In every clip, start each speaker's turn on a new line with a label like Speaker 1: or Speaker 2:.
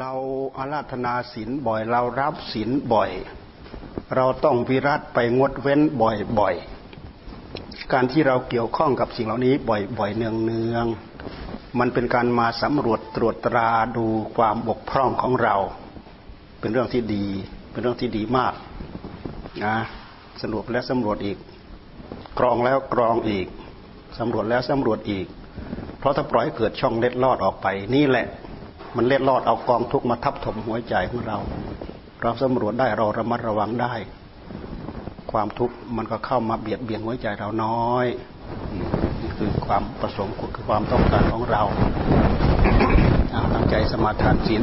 Speaker 1: เราอาราธนาศีลบ่อย เรารับศีลบ่อย เราต้องวิรัตไปงดเว้นบ่อยๆ การที่เราเกี่ยวข้องกับสิ่งเหล่านี้บ่อยๆเนืองๆ มันเป็นการมาสำรวจตรวจตราดูความบกพร่องของเรา เป็นเรื่องที่ดี เป็นเรื่องที่ดีมากนะสรุปและสำรวจอีก กรองแล้วกรองอีกสำรวจแล้วสำรวจอีก เพราะถ้าปล่อยเกิดช่องเล็ดลอดออกไปนี่แหละ มันเล็ดลอดเอากองทุกมาทับถมหัวใจของเรา เราสำรวจได้เราระมัดระวังได้ ความทุกข์มันก็เข้ามาเบียดเบียนหัวใจเราน้อยนี่คือความประสงค์คือความต้องการของเราตั้งใจสมาทานศีล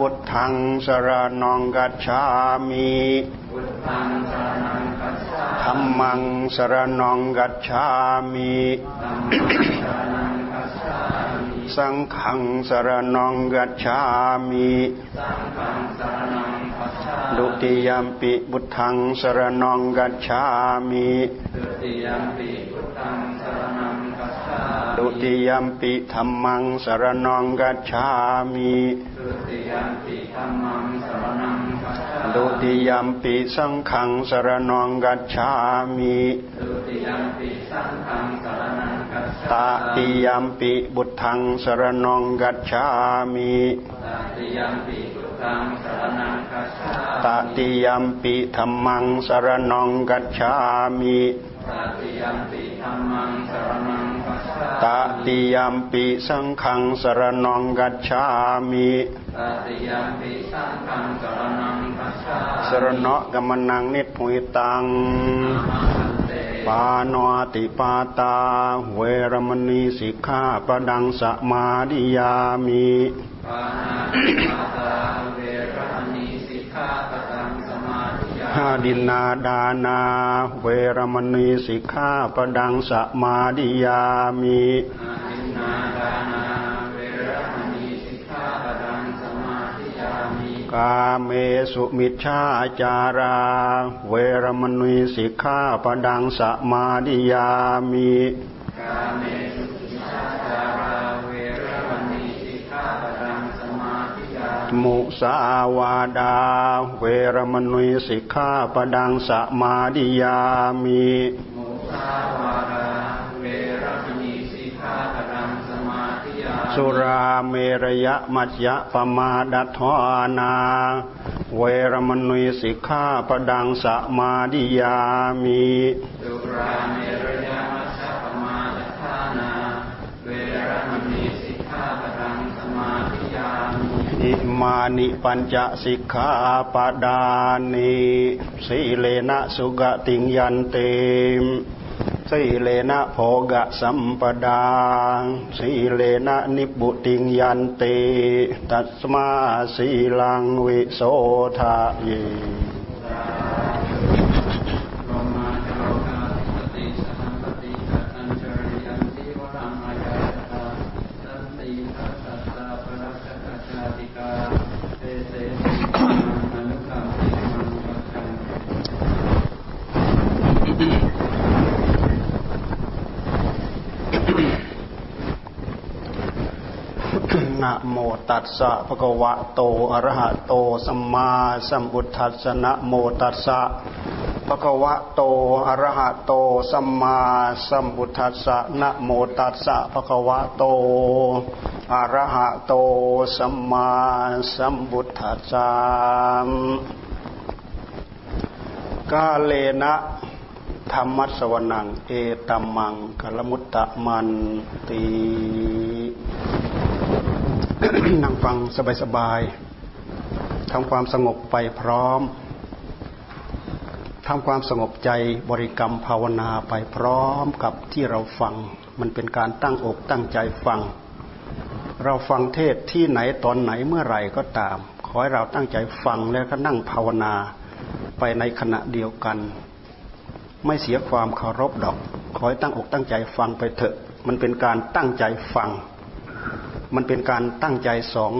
Speaker 1: บุตทังสรนองกัจฉามิธรรมังสรนองกัจฉามิสังขังสรนองกัจฉามิดุติยมปิบุตทังสรนองกัจฉามิดุติยมปิบุตทังสรนองกัจฉามิดุติยมปิธรรมังสรนองกัจฉามิ ดุติยมปิธรรมังสรนังกัจฉามิดุติยมปิสังขังสรนองกัจฉามิดุติยมปิสังขังสรนังกัจฉามิตติยมปิบุตทังสรนองกัจฉามิตติยมปิบุตทังสรนังกัจฉามิตติยมปิธรรมังสรนองกัจฉามิต ติยมปิธรรมังสรนังกัจฉามิตติยมปิสังขังสรนองกัจฉามิตติยมปิสังขังสรนังกัจฉามิสรณะกัมนังนิพุยตังปานติปาตา เวรมณีสิกขาปดังสมาดิยามิปานาติปาตา ดิยามิดินาดานา เวรมณีสิกขาปดังสมาดิยามิดินาดานาาเมสุมิชฌาจารา เวรมณีสิกขาปดังสมาดิยามิกาเมสุมิชฌาจาราเวรมณีสิกขาปดังสมาดิยา มิมุสาวาดา เวรมณีสิกขาปดังสมาดิยามิมุสาวาดาเวรมณีสิกขาปดังสมาดิยามิสุราเมรยะมัจยะปมาดัทานา เวรมณีสิกขาปดังสมาดิยามิสุราเมรยา อิมานิปัญจสิกขาปดานิสีเลนะสุกติงยันเตมสีเลนะโภกะสัมปดาสีเลนะนิบุติงยันเต ตัสมาสีลังวิโสทะเย ตัสสะภะคะวะโตอะระหะโตสัมมาสัมพุทธัสสะนะโมตัสสะภะคะวะโตอะระหะโตสัมมาสัมพุทธัสสะนะโมตัสสะภะคะวะโตอะระหะโตสัมมาสัมพุทธัสสะกาเลนะธรรมัสวนัง เอตัมมังกลมุตตะมันตี นั่งฟังสบายๆทำความสงบไปพร้อมทำความสงบใจบริกรรมภาวนาไปพร้อมกับที่เราฟัง มันเป็นการตั้งอกตั้งใจฟัง เราฟังเทศที่ไหนตอนไหนเมื่อไหร่ก็ตาม ขอให้เราตั้งใจฟังแล้วก็นั่งภาวนาไปในขณะเดียวกัน ไม่เสียความเคารพดอก ขอให้ตั้งอกตั้งใจฟังไปเถอะ มันเป็นการตั้งใจฟัง มันเป็นการตั้งใจสอง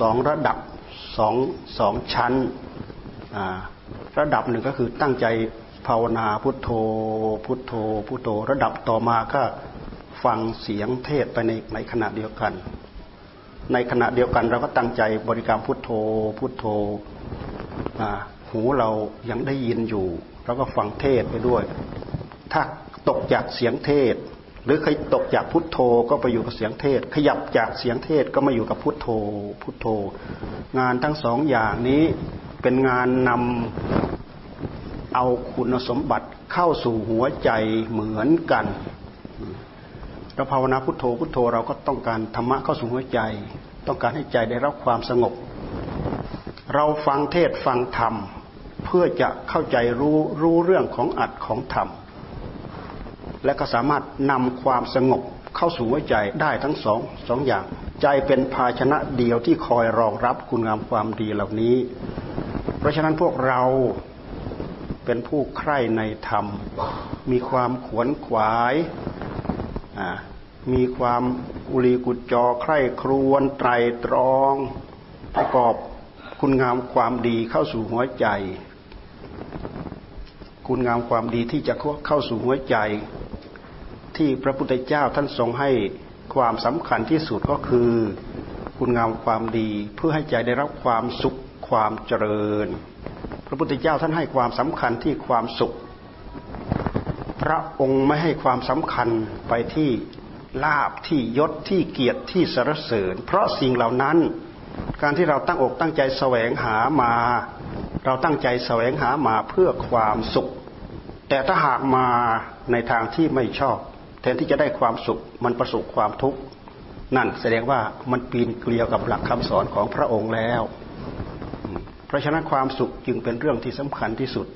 Speaker 1: สองระดับสองสองชั้นระดับหนึ่งก็คือตั้งใจภาวนาพุทโธพุทโธพุทโธ ระดับต่อมาก็ฟังเสียงเทศไปในในขณะเดียวกัน ในขณะเดียวกันเราก็ตั้งใจบริกรรมพุทโธพุทโธหูเรายังได้ยินอยู่เราก็ฟังเทศไปด้วย ถ้าตกจากเสียงเทศ หรือใครตกจากพุทโธก็ไปอยู่กับเสียงเทศ ขยับจากเสียงเทศก็มาอยู่กับพุทโธ พุทโธ งานทั้งสองอย่างนี้เป็นงานนำเอาคุณสมบัติเข้าสู่หัวใจเหมือนกันเราภาวนาพุทโธพุทโธเราก็ต้องการธรรมะเข้าสู่หัวใจ ต้องการให้ใจได้รับความสงบ เราฟังเทศฟังธรรม เพื่อจะเข้าใจรู้รู้เรื่องของอัดของธรรม และก็สามารถนำความสงบเข้าสู่หัวใจได้ทั้งสองสองอย่าง ใจเป็นภาชนะเดียวที่คอยรองรับคุณงามความดีเหล่านี้ เพราะฉะนั้นพวกเราเป็นผู้ใคร่ในธรรม มีความขวนขวายมีความอุลีกุจจอใคร่ครวนไตรตรองประกอบคุณงามความดีเข้าสู่หัวใจ คุณงามความดีที่จะเข้าสู่หัวใจ ที่พระพุทธเจ้าท่านทรงให้ความสำคัญที่สุดก็คือ คุณงามความดีเพื่อให้ใจได้รับความสุขความเจริญ พระพุทธเจ้าท่านให้ความสำคัญที่ความสุข พระองค์ไม่ให้ความสำคัญไปที่ลาบที่ยศที่เกียรติที่สรรเสริญ เพราะสิ่งเหล่านั้น การที่เราตั้งอกตั้งใจแสวงหามา เราตั้งใจแสวงหามาเพื่อความสุข แต่ถ้าหากมาในทางที่ไม่ชอบ แทนที่จะได้ความสุขมันประสบความทุกข์นั่นแสดงว่ามันปีนเกลียวกับหลักคำสอนของพระองค์แล้ว เพราะฉะนั้นความสุขจึงเป็นเรื่องที่สำคัญที่สุด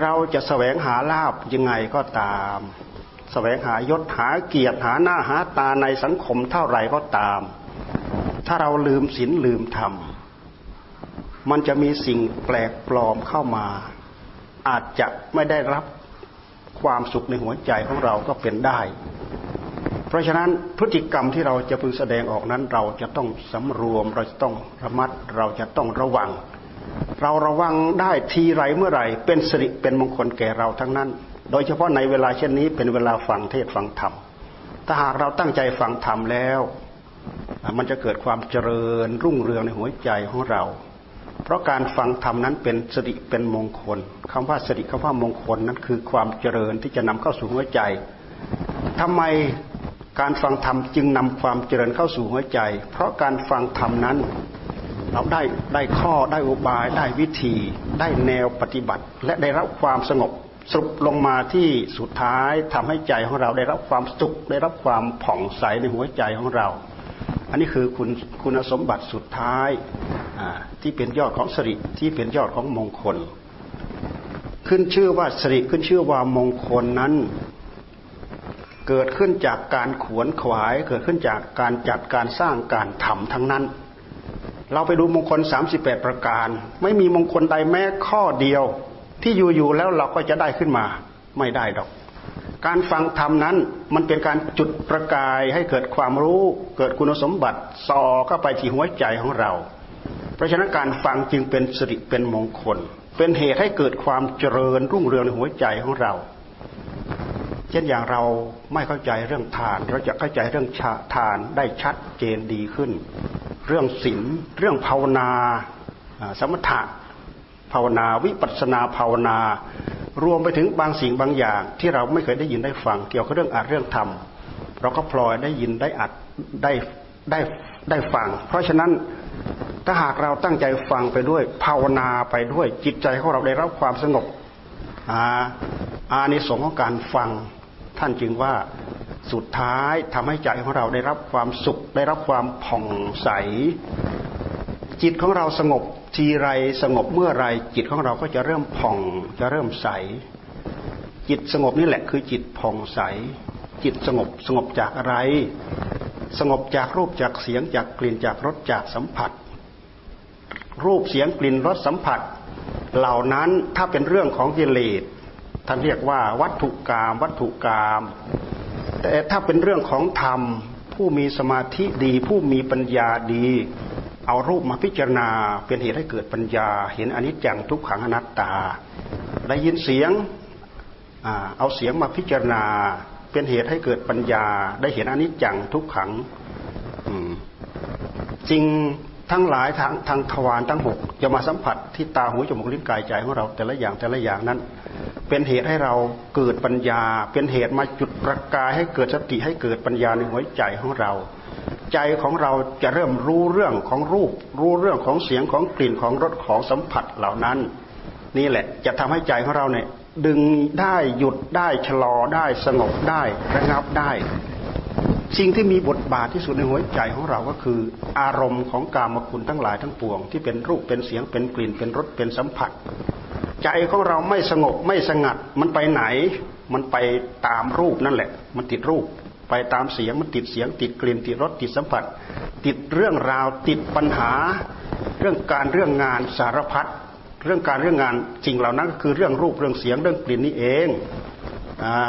Speaker 1: เราจะแสวงหาลาบยังไงก็ตามแสวงหายศหาเกียรติหาหน้าหาตาในสังคมเท่าไหร่ก็ตาม ถ้าเราลืมศีลลืมธรรมมันจะมีสิ่งแปลกปลอมเข้ามา อาจจะไม่ได้รับ ความสุขในหัวใจของเราก็เป็นได้ เพราะฉะนั้นพฤติกรรมที่เราจะพึงแสดงออกนั้น เราจะต้องสำรวม เราจะต้องระมัด เราจะต้องระวัง เราระวังได้ทีไรเมื่อไหร่ เป็นสิริเป็นมงคลแก่เราทั้งนั้น โดยเฉพาะในเวลาเช่นนี้เป็นเวลาฟังเทศฟังธรรมถ้าหากเราตั้งใจฟังธรรมแล้ว มันจะเกิดความเจริญรุ่งเรืองในหัวใจของเรา เพราะการฟังธรรมนั้นเป็นสติเป็นมงคลคำว่าสติคำว่ามงคลนั้นคือความเจริญที่จะนำเข้าสู่หัวใจทำไมการฟังธรรมจึงนำความเจริญเข้าสู่หัวใจ เพราะการฟังธรรมนั้นเราได้ได้ข้อได้อุบายได้วิธี ได้แนวปฏิบัติ และได้รับความสงบสรุปลงมาที่สุดท้ายทำให้ใจของเราได้รับความสุขได้รับความผ่องใสในหัวใจของเรา อันนี้คือคุณคุณสมบัติสุดท้ายที่เป็นยอดของสริที่เป็นยอดของมงคล ขึ้นชื่อว่าสริขึ้นชื่อว่ามงคลนั้น เกิดขึ้นจากการขวนขวาย เกิดขึ้นจากการจัดการสร้างการทำทั้งนั้น เราไปดูมงคล 38 ประการ ไม่มีมงคลใดแม้ข้อเดียวที่อยู่ๆแล้วเราก็จะได้ขึ้นมาไม่ได้ดอก การฟังธรรมนั้นมันเป็นการจุดประกายให้เกิดความรู้เกิดคุณสมบัติส่อเข้าไปที่หัวใจของเรา เพราะฉะนั้นการฟังจึงเป็นสิริเป็นมงคล เป็นเหตุให้เกิดความเจริญรุ่งเรืองในหัวใจของเรา เช่นอย่างเราไม่เข้าใจเรื่องทาน เราจะเข้าใจเรื่องทานได้ชัดเจนดีขึ้น เรื่องศีลเรื่องภาวนาสมถะภาวนาวิปัสนาภาวนา รวมไปถึงบางสิ่งบางอย่าง ที่เราไม่เคยได้ยินได้ฟัง เกี่ยวกับเรื่องอัดเรื่องธรรมเราก็พลอยได้ยินได้อัดได้ได้ได้ฟัง เพราะฉะนั้นถ้าหากเราตั้งใจฟังไปด้วยภาวนาไปด้วยจิตใจของเราได้รับความสงบอาอานิสงส์ของการฟัง ท่านจึงว่าสุดท้ายทำให้ใจของเราได้รับความสุข ได้รับความผ่องใส จิตของเราสงบทีไรสงบเมื่อไรจิตของเราก็จะเริ่มผ่องจะเริ่มใส จิตสงบนี่แหละคือจิตผ่องใส จิตสงบสงบจากอะไร สงบจากรูปจากเสียงจากกลิ่นจากรสจากสัมผัส รูปเสียงกลิ่นรสสัมผัส เหล่านั้นถ้าเป็นเรื่องของกิเลสท่านเรียกว่าวัตถุกรรมวัตถุกรรมแต่ถ้าเป็นเรื่องของธรรมผู้มีสมาธิดี ผู้มีปัญญาดี เอารูปมาพิจารณาเป็นเหตุให้เกิดปัญญา เห็นอนิจจังทุกขังอนัตตา ได้ยินเสียงเอาเสียงมาพิจารณา เป็นเหตุให้เกิดปัญญา ได้เห็นอนิจจังทุกขังจริงทั้งหลายทางทางทวารทั้งหกจะมาสัมผัสที่ตาหูจมูกลิ้นกายใจของเราแต่ละอย่างแต่ละอย่างนั้น เป็นเหตุให้เราเกิดปัญญา เป็นเหตุมาจุดประกายให้เกิดสติให้เกิดปัญญาในหัวใจของเรา ใจของเราจะเริ่มรู้เรื่องของรูป รู้เรื่องของเสียงของกลิ่นของรสของสัมผัสเหล่านั้น นี่แหละจะทำให้ใจของเราเนี่ยดึงได้หยุดได้ชะลอได้สงบได้ระงับได้ สิ่งที่มีบทบาทที่สุดในหัวใจของเราก็คือ อารมณ์ของกามคุณทั้งหลายทั้งปวง ที่เป็นรูปเป็นเสียงเป็นกลิ่นเป็นรสเป็นสัมผัส ใจของเราไม่สงบไม่สงัดมันไปไหน มันไปตามรูปนั่นแหละ มันติดรูป ไปตามเสียงมันติดเสียง ติดกลิ่นติดรสติดสัมผัส ติดเรื่องราวติดปัญหา เรื่องการเรื่องงานสารพัดเรื่องการเรื่องงานจริงเหล่านั้นก็คือเรื่องรูปเรื่องเสียงเรื่องกลิ่นนี่เองอ่า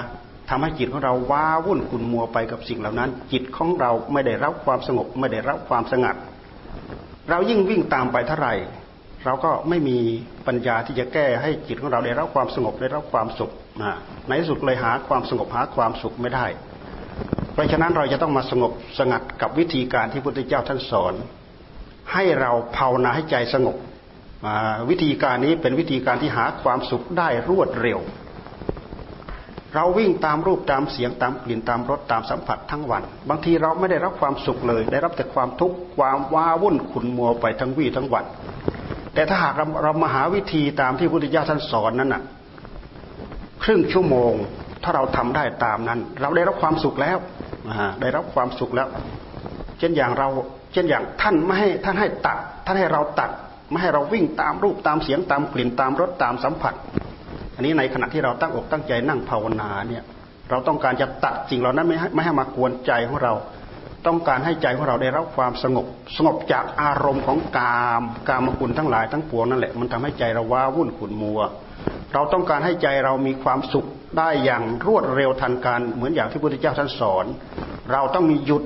Speaker 1: ทำให้จิตของเราว้าวุ่นขุนมัวไปกับสิ่งเหล่านั้น จิตของเราไม่ได้รับความสงบไม่ได้รับความสงัด เรายิ่งวิ่งตามไปเท่าไหร่ เราก็ไม่มีปัญญาที่จะแก้ให้จิตของเราได้รับความสงบได้รับความสุขในที่สุดเลยหาความสงบหาความสุขไม่ได้ เพราะฉะนั้นเราจะต้องมาสงบสงัดกับวิธีการที่พระพุทธเจ้าท่านสอน ให้เราภาวนาให้ใจสงบวิธีการนี้เป็นวิธีการที่หาความสุขได้รวดเร็ว เราวิ่งตามรูปตามเสียงตามกลิ่นตามรสตามสัมผัสทั้งวัน บางทีเราไม่ได้รับความสุขเลย ได้รับแต่ความทุกข์ความว้าวุ่นขุนมัวไปทั้งวี่ทั้งวัน แต่ถ้าหากเราเรามาหาวิธีตามที่พระพุทธเจ้าท่านสอนนั้นน่ะ ครึ่งชั่วโมง ถ้าเราทำได้ตามนั้น เราได้รับความสุขแล้วได้รับความสุขแล้ว เช่นอย่างเราเช่นอย่างท่านไม่ให้ท่านให้ตัดท่านให้เราตัดไม่ให้เราวิ่งตามรูปตามเสียงตามกลิ่นตามรสตามสัมผัส อันนี้ในขณะที่เราตั้งอกตั้งใจนั่งภาวนาเนี่ย เราต้องการจะตัดสิ่งเหล่านั้นไม่ให้ไม่ให้มากวนใจของเรา ต้องการให้ใจของเราได้รับความสงบ สงบจากอารมณ์ของกาม กามคุณทั้งหลายทั้งปวงนั่นแหละมันทำให้ใจเราว้าวุ่นขุ่นมัว เราต้องการให้ใจเรามีความสุขได้อย่างรวดเร็วทันการ เหมือนอย่างที่พระพุทธเจ้าท่านสอน เราต้องมีหยุด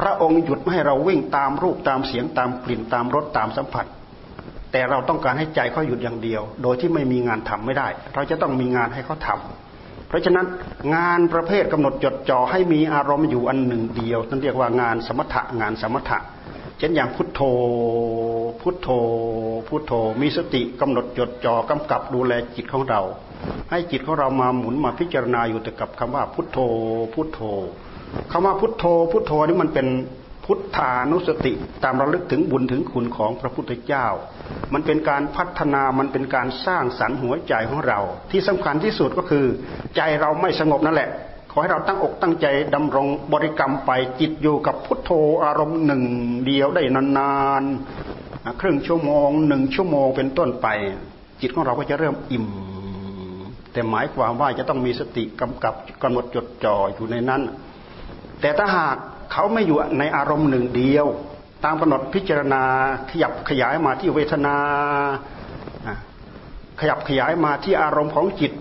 Speaker 1: พระองค์หยุดไม่ให้เราวิ่งตามรูปตามเสียงตามกลิ่นตามรสตามสัมผัส แต่เราต้องการให้ใจเขาหยุดอย่างเดียว โดยที่ไม่มีงานทำไม่ได้ เราจะต้องมีงานให้เขาทาเพราะฉะนั้นงานประเภทกำหนดจดจ่อให้มีอารมณ์อยู่อันหนึ่งเดียวนั่นเรียกว่างานสมถะงานสมถะ เช่นอย่างพุทโธ พุทโธ พุทโธ มีสติกำหนดจดจ่อกำกับดูแลจิตของเรา ให้จิตของเรามาหมุนมาพิจารณาอยู่แต่กับคำว่าพุทโธ พุทโธคำว่าพุทโธ พุทโธนี่มันเป็นพุทธานุสติตามระลึกถึงบุญถึงคุณของพระพุทธเจ้า มันเป็นการพัฒนา มันเป็นการสร้างสรรค์หัวใจของเรา ที่สำคัญที่สุดก็คือ ใจเราไม่สงบนั่นแหละ อให้เราตั้งอกตั้งใจดำรงบริกรรมไปจิตอยู่กับพุทโธอารมณ์หนึ่งเดียวได้นานๆครึ่งชั่วโมงหนึ่งชั่วโมงเป็นต้นไป จิตของเราก็จะเริ่มอิ่ม แต่หมายความว่าจะต้องมีสติกำกับกำหนดจดจ่ออยู่ในนั้น แต่ถ้าหากเขาไม่อยู่ในอารมณ์หนึ่งเดียว ตามกำหนดพิจารณาขยับขยายมาที่เวทนา ขยับขยายมาที่อารมณ์ของจิต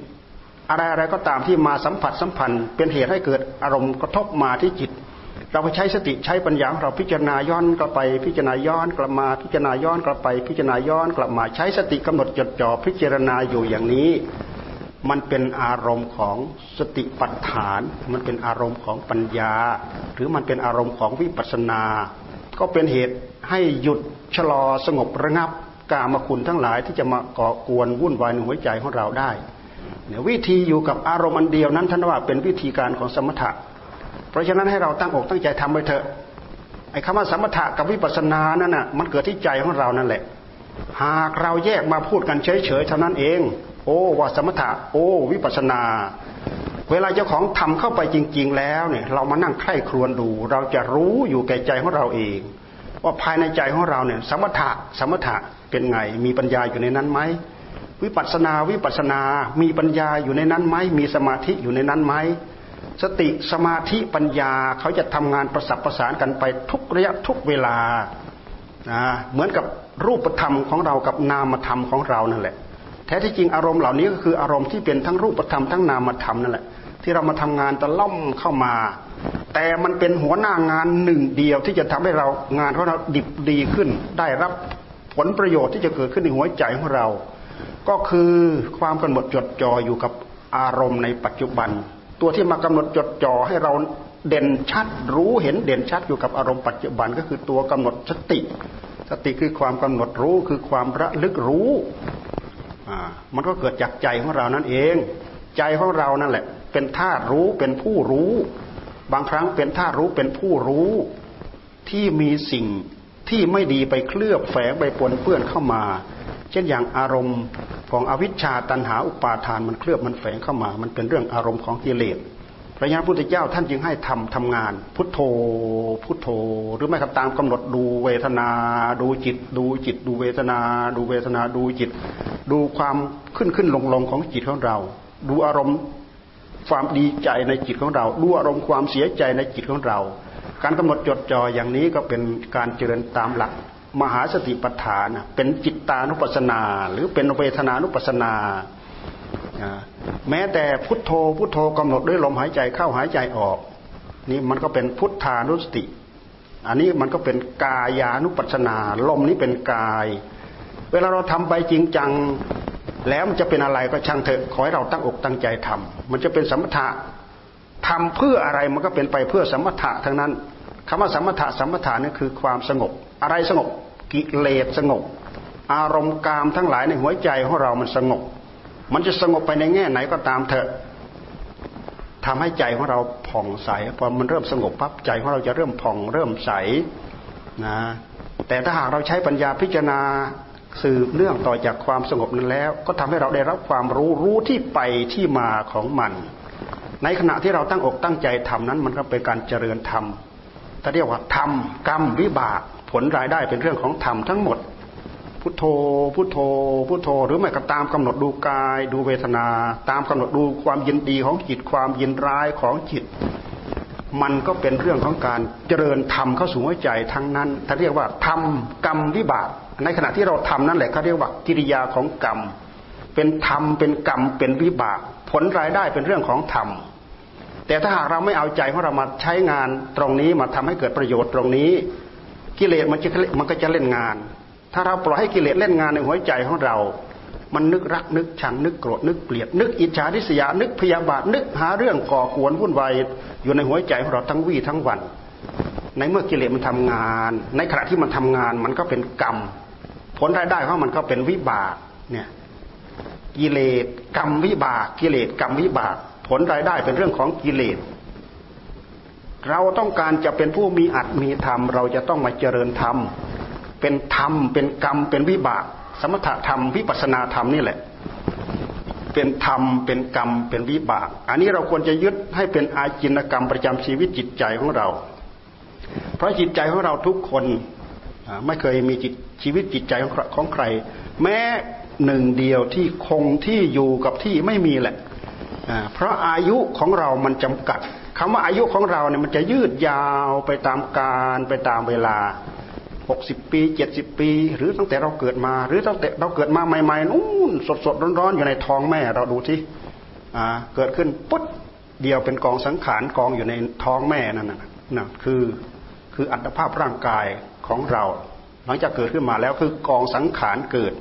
Speaker 1: อะไรอะไรก็ตามที่มาสัมผัสสัมพันธ์ เป็นเหตุให้เกิดอารมณ์กระทบมาที่จิต เราใช้สติใช้ปัญญาเราพิจารณาย้อนกลับไป พิจารณาย้อนกลับมาพิจารณาย้อนกลับไป พิจารณาย้อนกลับมาใช้สติกำหนดจดจ่อพิจารณาอยู่อย่างนี้ มันเป็นอารมณ์ของสติปัฏฐาน มันเป็นอารมณ์ของปัญญา หรือมันเป็นอารมณ์ของวิปัสสนา ก็เป็นเหตุให้หยุดชะลอสงบระงับกามคุณทั้งหลายที่จะมาก่อกวนวุ่นวายในหัวใจของเราได้ เนี่ยวิธีอยู่กับอารมณ์อันเดียวนั้นท่านว่าเป็นวิธีการของสมถะ เพราะฉะนั้นให้เราตั้งอกตั้งใจทำไปเถอะไอ้คำว่าสมถะกับวิปัสสนานั่นน่ะมันเกิดที่ใจของเรานั่นแหละ หากเราแยกมาพูดกันเฉยๆเท่านั้นเอง โอ้ว่าสมถะ โอ้ วิปัสสนา เวลาเจ้าของทำเข้าไปจริง ๆ แล้วเนี่ย เรามานั่งใคร่ครวญดู เราจะรู้อยู่แก่ใจของเราเอง ว่าภายในใจของเราเนี่ย สมถะสมถะเป็นไงมีปัญญาอยู่ในนั้นไหม วิปัสนาวิปัสนา มีปัญญาอยู่ในนั้นไหมมีสมาธิอยู่ในนั้นไหมสติสมาธิปัญญาเขาจะทำงานประสับประสานกันไปทุกระยะทุกเวลานะเหมือนกับรูปธรรมของเรากับนามธรรมของเรานั่นแหละ แท้ที่จริงอารมณ์เหล่านี้ก็คืออารมณ์ที่เป็นทั้งรูปธรรมทั้งนามธรรมนั่นแหละ ที่เรามาทำงานตะล่อมเข้ามา แต่มันเป็นหัวหน้างานหนึ่งเดียวที่จะทำให้เรางานของเราดิบดีขึ้น ได้รับผลประโยชน์ที่จะเกิดขึ้นในหัวใจของเรา ก็คือความกำหนดจดจ่ออยู่กับอารมณ์ในปัจจุบัน ตัวที่มากำหนดจดจ่อให้เราเด่นชัดรู้เห็นเด่นชัดอยู่กับอารมณ์ปัจจุบันก็คือตัวกำหนดสติ สติคือความกำหนดรู้คือความระลึกรู้มันก็เกิดจากใจของเรานั่นเอง ใจของเรานั่นแหละ เป็นธาตุรู้เป็นผู้รู้ บางครั้งเป็นธาตุรู้เป็นผู้รู้ ที่มีสิ่งที่ไม่ดีไปเคลือบแฝงไปปนเปื้อนเข้ามา เช่นอย่างอารมณ์ของอวิชชาตันหาอุปาทานมันเคลือบมันแฝงเข้ามา มันเป็นเรื่องอารมณ์ของกิเลสพระยาพุทธเจ้าท่านจึงให้ทำทำงาน พุทโธ พุทโธ หรือไม่ก็ตามกำหนดดูเวทนา ดูจิต ดูจิต ดูเวทนา ดูเวทนาดูจิต ดูความขึ้นขึ้นลงลงของจิตของเรา ดูอารมณ์ความดีใจในจิตของเรา ดูอารมณ์ความเสียใจในจิตของเรา การกำหนดจดจ่ออย่างนี้ก็เป็นการเจริญตามหลัก มหาสติปัฏฐานเป็นจิตตานุปัสสนา หรือเป็นเวทนานุปัสสนา แม้แต่พุทโธพุทโธกำหนดด้วยลมหายใจเข้าหายใจออก นี่มันก็เป็นพุทธานุสติ อันนี้มันก็เป็นกายานุปัสสนา ลมนี้เป็นกาย เวลาเราทำไปจริงจังแล้วมันจะเป็นอะไรก็ช่างเถอะขอให้เราตั้งอกตั้งใจทำมันจะเป็นสมถะทำเพื่ออะไรมันก็เป็นไปเพื่อสมถะทั้งนั้นคำว่าสมถะสมถะนี่คือความสงบ อะไรสงบ กิเลสสงบ อารมณ์กามทั้งหลายในหัวใจของเรามันสงบ มันจะสงบไปในแง่ไหนก็ตามเถอะทำให้ใจของเราผ่องใสพอมันเริ่มสงบปั๊บใจของเราจะเริ่มผ่องเริ่มใสนะแต่ถ้าหากเราใช้ปัญญาพิจารณาสืบเนื่องต่อจากความสงบนั้นแล้ว ก็ทำให้เราได้รับความรู้รู้ที่ไปที่มาของมัน ในขณะที่เราตั้งอกตั้งใจทำนั้น มันก็เป็นการเจริญธรรมถ้าเรียกว่าธรรมกรรมวิบาก ผลรายได้เป็นเรื่องของธรรมทั้งหมด พุทโธ พุทโธ พุทโธ หรือไม่ก็ตามกำหนดดูกาย ดูเวทนา ตามกำหนดดูความยินดีของจิตความยินร้ายของจิต มันก็เป็นเรื่องของการเจริญธรรมเข้าสู่หัวใจทั้งนั้นถ้าเรียกว่าธรรมกรรมวิบาก ในขณะที่เราทำนั่นแหละเขาเรียกว่ากิริยาของกรรม เป็นธรรมเป็นกรรมเป็นวิบาก ผลรายได้เป็นเรื่องของธรรมแต่ถ้าหากเราไม่เอาใจของเรามาใช้งานตรงนี้มาทำให้เกิดประโยชน์ตรงนี้ กิเลสมันจะมันก็จะเล่นงาน ถ้าเราปล่อยให้กิเลสเล่นงานในหัวใจของเรา มันนึกรักนึกชังนึกโกรธนึกเกลียดนึกอิจฉาทิษยานึกพยาบาทนึกหาเรื่องก่อกวนวุ่นวายอยู่ในหัวใจของเราทั้งวี่ทั้งวัน ในเมื่อกิเลสมันทำงาน ในขณะที่มันทำงานมันก็เป็นกรรม ผลรายได้ของมันก็เป็นวิบากเนี่ยกิเลสกรรมวิบาก กิเลสกรรมวิบาก ผลรายได้เป็นเรื่องของกิเลส เราต้องการจะเป็นผู้มีอัตมีธรรม เราจะต้องมาเจริญธรรม เป็นธรรม เป็นกรรม เป็นวิบาก สมถะธรรม วิปัสนาธรรมนี่แหละ เป็นธรรม เป็นกรรม เป็นวิบาก อันนี้เราควรจะยึดให้เป็นอาจินกรรมประจำชีวิตจิตใจของเรา เพราะจิตใจของเราทุกคนไม่เคยมีจิตชีวิตจิตใจของใคร แม้หนึ่งเดียวที่คงที่อยู่กับที่ไม่มีแหละเพราะอายุของเรามันจำกัด คำว่าอายุของเราเนี่ยมันจะยืดยาวไปตามการไปตามเวลาหกสิบปีเจ็ดสิบปี หรือตั้งแต่เราเกิดมา หรือตั้งแต่เราเกิดมาใหม่ๆนู่นสดๆร้อนๆ อยู่ในท้องแม่เราดูที่เกิดขึ้นปุ๊บเดียวเป็นกองสังขารกองอยู่ในท้องแม่นั่นนะคือคืออัตภาพร่างกายของเรา หลังจากเกิดขึ้นมาแล้วคือกองสังขารเกิด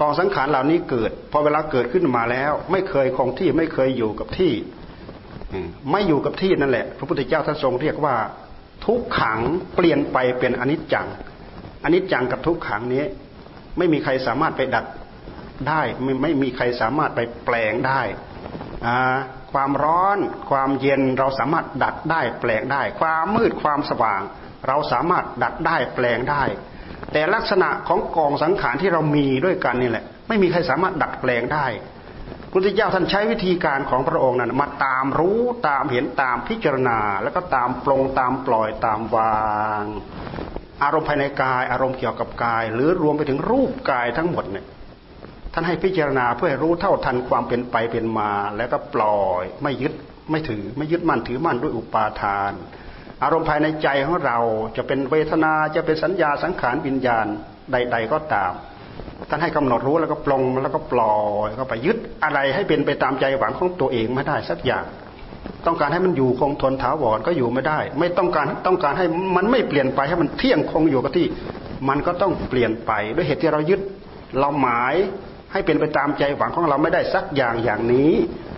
Speaker 1: กองสังขารเหล่านี้เกิดพอเวลาเกิดขึ้นมาแล้ว ไม่เคยคงที่ไม่เคยอยู่กับที่ ไม่อยู่กับที่นั่นแหละ พระพุทธเจ้าท่านทรงเรียกว่า ทุกขังเปลี่ยนไปเป็นอนิจจังอนิจจังกับทุกขังนี้ ไม่มีใครสามารถไปดัดได้ไม่ไม่มีใครสามารถไปแปลงได้ความร้อน ความเย็นเราสามารถดัดได้แปลงได้ ความมืดความสว่าง เราสามารถดัดได้แปลงได้ แต่ลักษณะของกองสังขารที่เรามีด้วยกันนี่แหละ ไม่มีใครสามารถดัดแปลงได้ พุทธเจ้าท่านใช้วิธีการของพระองค์นั้นมาตามรู้ตามเห็นตามพิจารณา แล้วก็ตามปรงตามปล่อยตามวาง อารมณ์ภายในกาย อารมณ์เกี่ยวกับกาย หรือรวมไปถึงรูปกายทั้งหมดเนี่ยท่านให้พิจารณาเพื่อให้รู้เท่าทันความเป็นไปเป็นมา แล้วก็ปล่อยไม่ยึดไม่ถือไม่ยึดมั่นถือมั่นด้วยอุปาทาน อารมณ์ภายในใจของเราจะเป็นเวทนาจะเป็นสัญญาสังขารวิญญาณใด ๆ ก็ตาม ท่านให้กำหนดรู้แล้วก็ปลงแล้วก็ปล่อยก็ไปยึดอะไรให้เป็นไปตามใจหวังของตัวเองไม่ได้สักอย่าง ต้องการให้มันอยู่คงทนถาวรก็อยู่ไม่ได้ ไม่ต้องการต้องการให้มันไม่เปลี่ยนไปให้มันเที่ยงคงอยู่กับที่ มันก็ต้องเปลี่ยนไปด้วยเหตุที่เรายึดเราหมายให้เป็นไปตามใจหวังของเราไม่ได้สักอย่างอย่างนี้